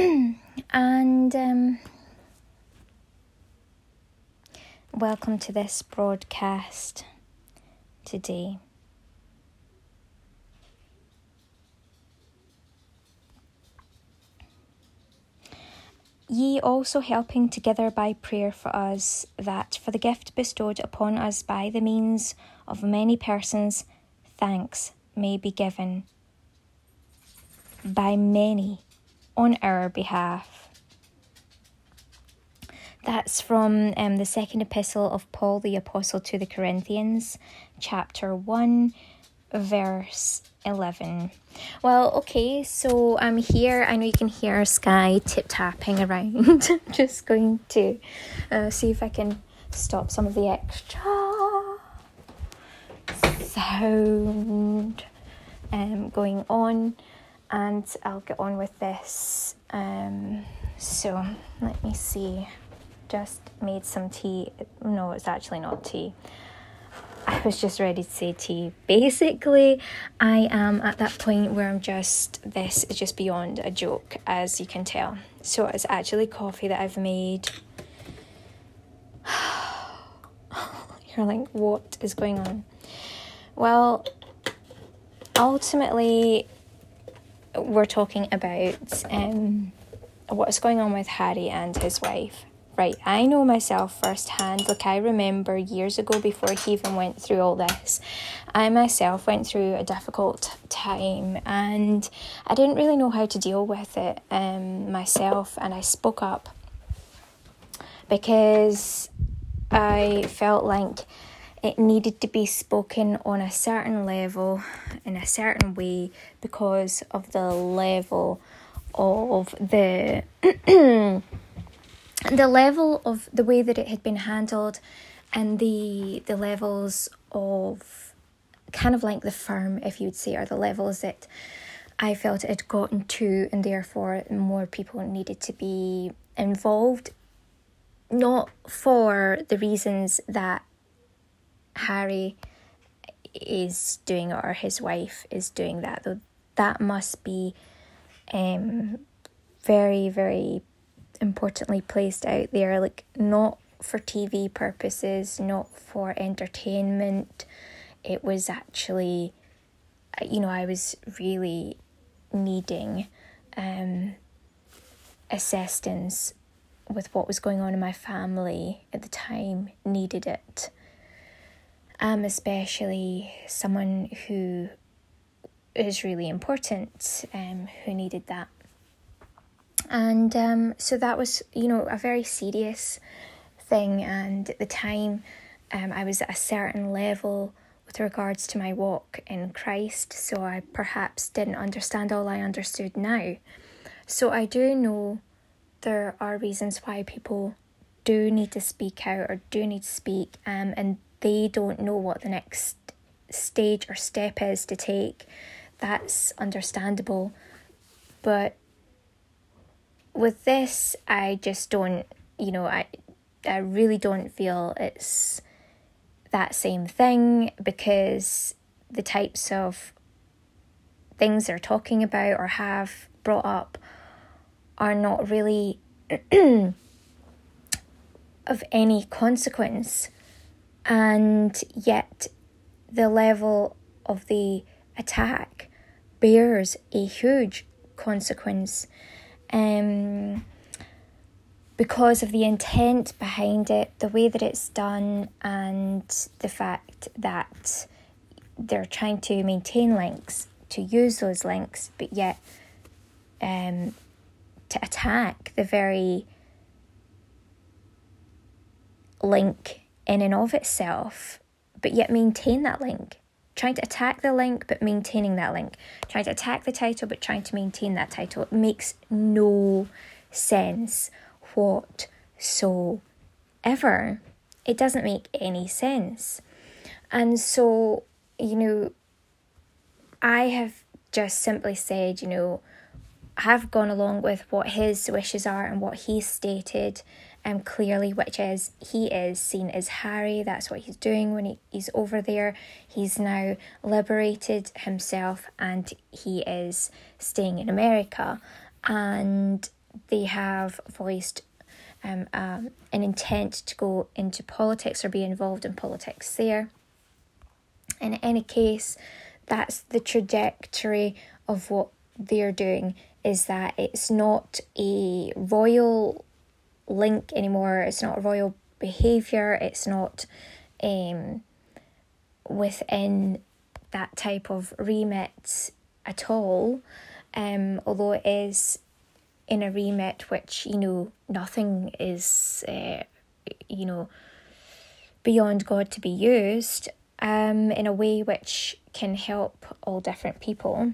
and um, welcome to this broadcast today. Ye also helping together by prayer for us, that for the gift bestowed upon us by the means of many persons, thanks may be given by many on our behalf. That's from um, the second epistle of Paul the Apostle to the Corinthians, chapter 1, verse 11. Well, okay, so I'm here. I know you can hear Sky tip tapping around. Just going to uh, see if I can stop some of the extra sound um, going on, and I'll get on with this. Um, so, let me see. Just made some tea. No, it's actually not tea. I was just ready to say tea. Basically, I am at that point where I'm just, this is just beyond a joke, as you can tell. So it's actually coffee that I've made. You're like, what is going on? Well, ultimately, we're talking about um, what's going on with Harry and his wife. Right, I know myself firsthand. Like, I remember years ago before he even went through all this, I myself went through a difficult time and I didn't really know how to deal with it um, myself. And I spoke up because I felt like it needed to be spoken on a certain level in a certain way because of the level of the the level of the way that it had been handled and the the levels of kind of like the firm if you would say are the levels that I felt it had gotten to and therefore more people needed to be involved. Not for the reasons that Harry is doing or his wife is doing that though that must be um very very importantly placed out there, like not for TV purposes, not for entertainment. It was actually, you know, I was really needing um, assistance with what was going on in my family at the time, needed it. Um, especially someone who is really important, um, who needed that and um, so that was, you know, a very serious thing. And at the time, um, I was at a certain level with regards to my walk in Christ, so I perhaps didn't understand all I understood now. So I do know there are reasons why people do need to speak out or do need to speak, um, and they don't know what the next stage or step is to take. That's understandable, but with this, I just don't, you know, I, I really don't feel it's that same thing because the types of things they're talking about or have brought up are not really of any consequence. And yet, the level of the attack bears a huge consequence. Um, because of the intent behind it, the way that it's done, and the fact that they're trying to maintain links, to use those links, but yet um, to attack the very link in and of itself, but yet maintain that link trying to attack the link but maintaining that link, trying to attack the title but trying to maintain that title. It makes no sense whatsoever. It doesn't make any sense. And so, you know, I have just simply said, you know, have gone along with what his wishes are and what he's stated um, clearly, which is he is seen as Harry. That's what he's doing when he, he's over there. He's now liberated himself and he is staying in America. And they have voiced um, um, an intent to go into politics or be involved in politics there. In any case, that's the trajectory of what they're doing is that it's not a royal link anymore, it's not royal behaviour, it's not um, within that type of remit at all. Um, although it is in a remit which you know nothing is uh, you know beyond God to be used um, in a way which can help all different people.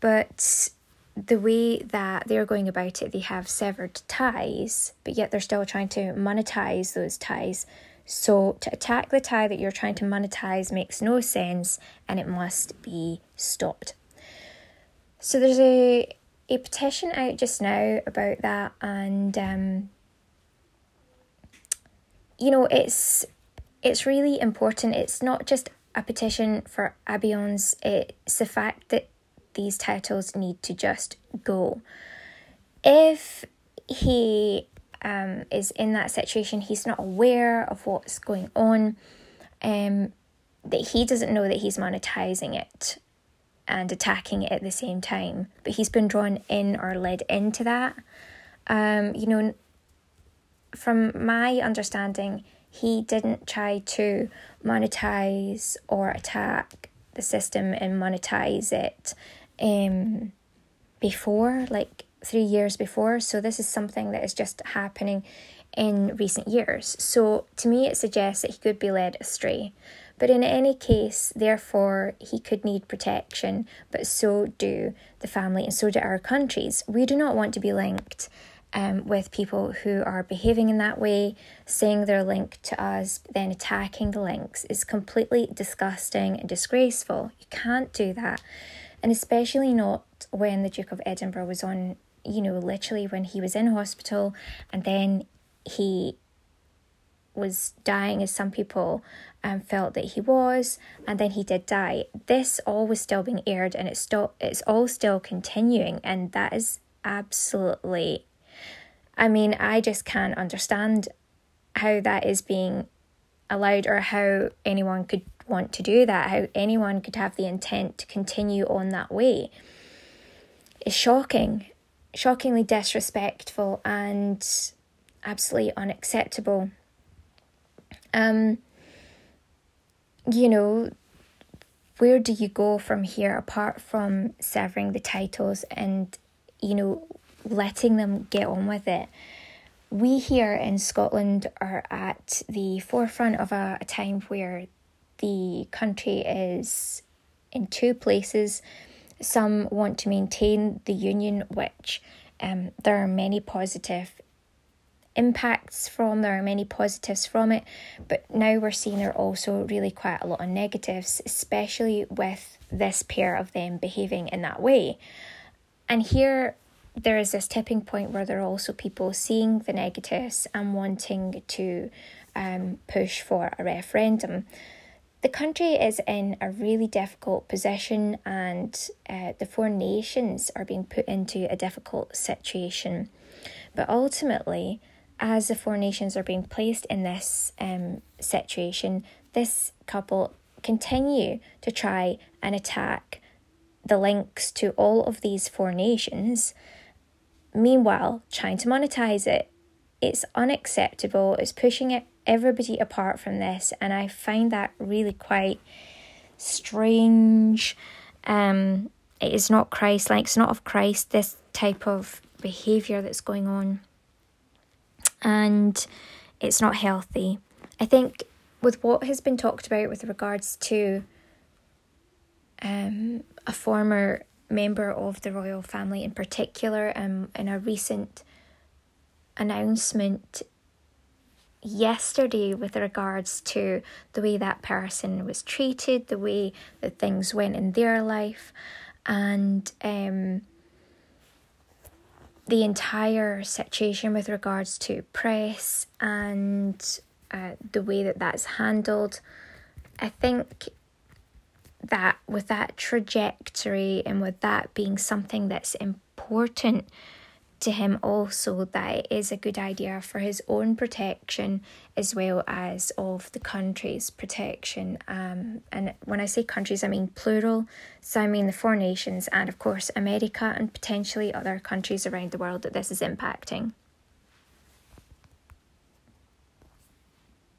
But the way that they're going about it, they have severed ties, but yet they're still trying to monetize those ties. So to attack the tie that you're trying to monetize makes no sense and it must be stopped. So there's a a petition out just now about that and um, you know it's it's really important. It's not just a petition for Abions, it's the fact that these titles need to just go. If he um, is in that situation, he's not aware of what's going on, um, that he doesn't know that he's monetizing it and attacking it at the same time, but he's been drawn in or led into that. Um, you know, from my understanding, he didn't try to monetize or attack the system and monetize it um, before, like three years before. So this is something that is just happening in recent years. So to me, it suggests that he could be led astray. But in any case, therefore, he could need protection, but so do the family and so do our countries. We do not want to be linked um, with people who are behaving in that way, saying they're linked to us, then attacking the links is completely disgusting and disgraceful. You can't do that. And especially not when the Duke of Edinburgh was on, you know, literally when he was in hospital and then he was dying as some people um, felt that he was, and then he did die. This all was still being aired, and it's still it's all still continuing, and that is absolutely I mean, I just can't understand how that is being allowed or how anyone could want to do that, how anyone could have the intent to continue on that way. It's shocking, shockingly disrespectful, and absolutely unacceptable. Um, you know, where do you go from here apart from severing the titles and, you know, letting them get on with it. We here in Scotland are at the forefront of a, a time where the country is in two places. Some want to maintain the union, which um, there are many positive impacts from, there are many positives from it, but now we're seeing there are also really quite a lot of negatives, especially with this pair of them behaving in that way. And here there is this tipping point where there are also people seeing the negatives and wanting to um, push for a referendum. The country is in a really difficult position, and uh, the four nations are being put into a difficult situation. But ultimately, as the four nations are being placed in this um, situation, this couple continue to try and attack the links to all of these four nations Meanwhile, trying to monetize it, it's unacceptable. It's pushing it, everybody apart from this, and I find that really quite strange. Um, it is not Christ like, it's not of Christ, this type of behavior that's going on. And it's not healthy. I think with what has been talked about with regards to um, a former member of the royal family in particular um, in a recent announcement yesterday with regards to the way that person was treated, the way that things went in their life, and um, the entire situation with regards to press and uh, the way that that's handled. I think that with that trajectory and with that being something that's important to him also that it is a good idea for his own protection as well as of the country's protection. Um, and when I say countries, I mean plural, so I mean the four nations and, of course, America and potentially other countries around the world that this is impacting.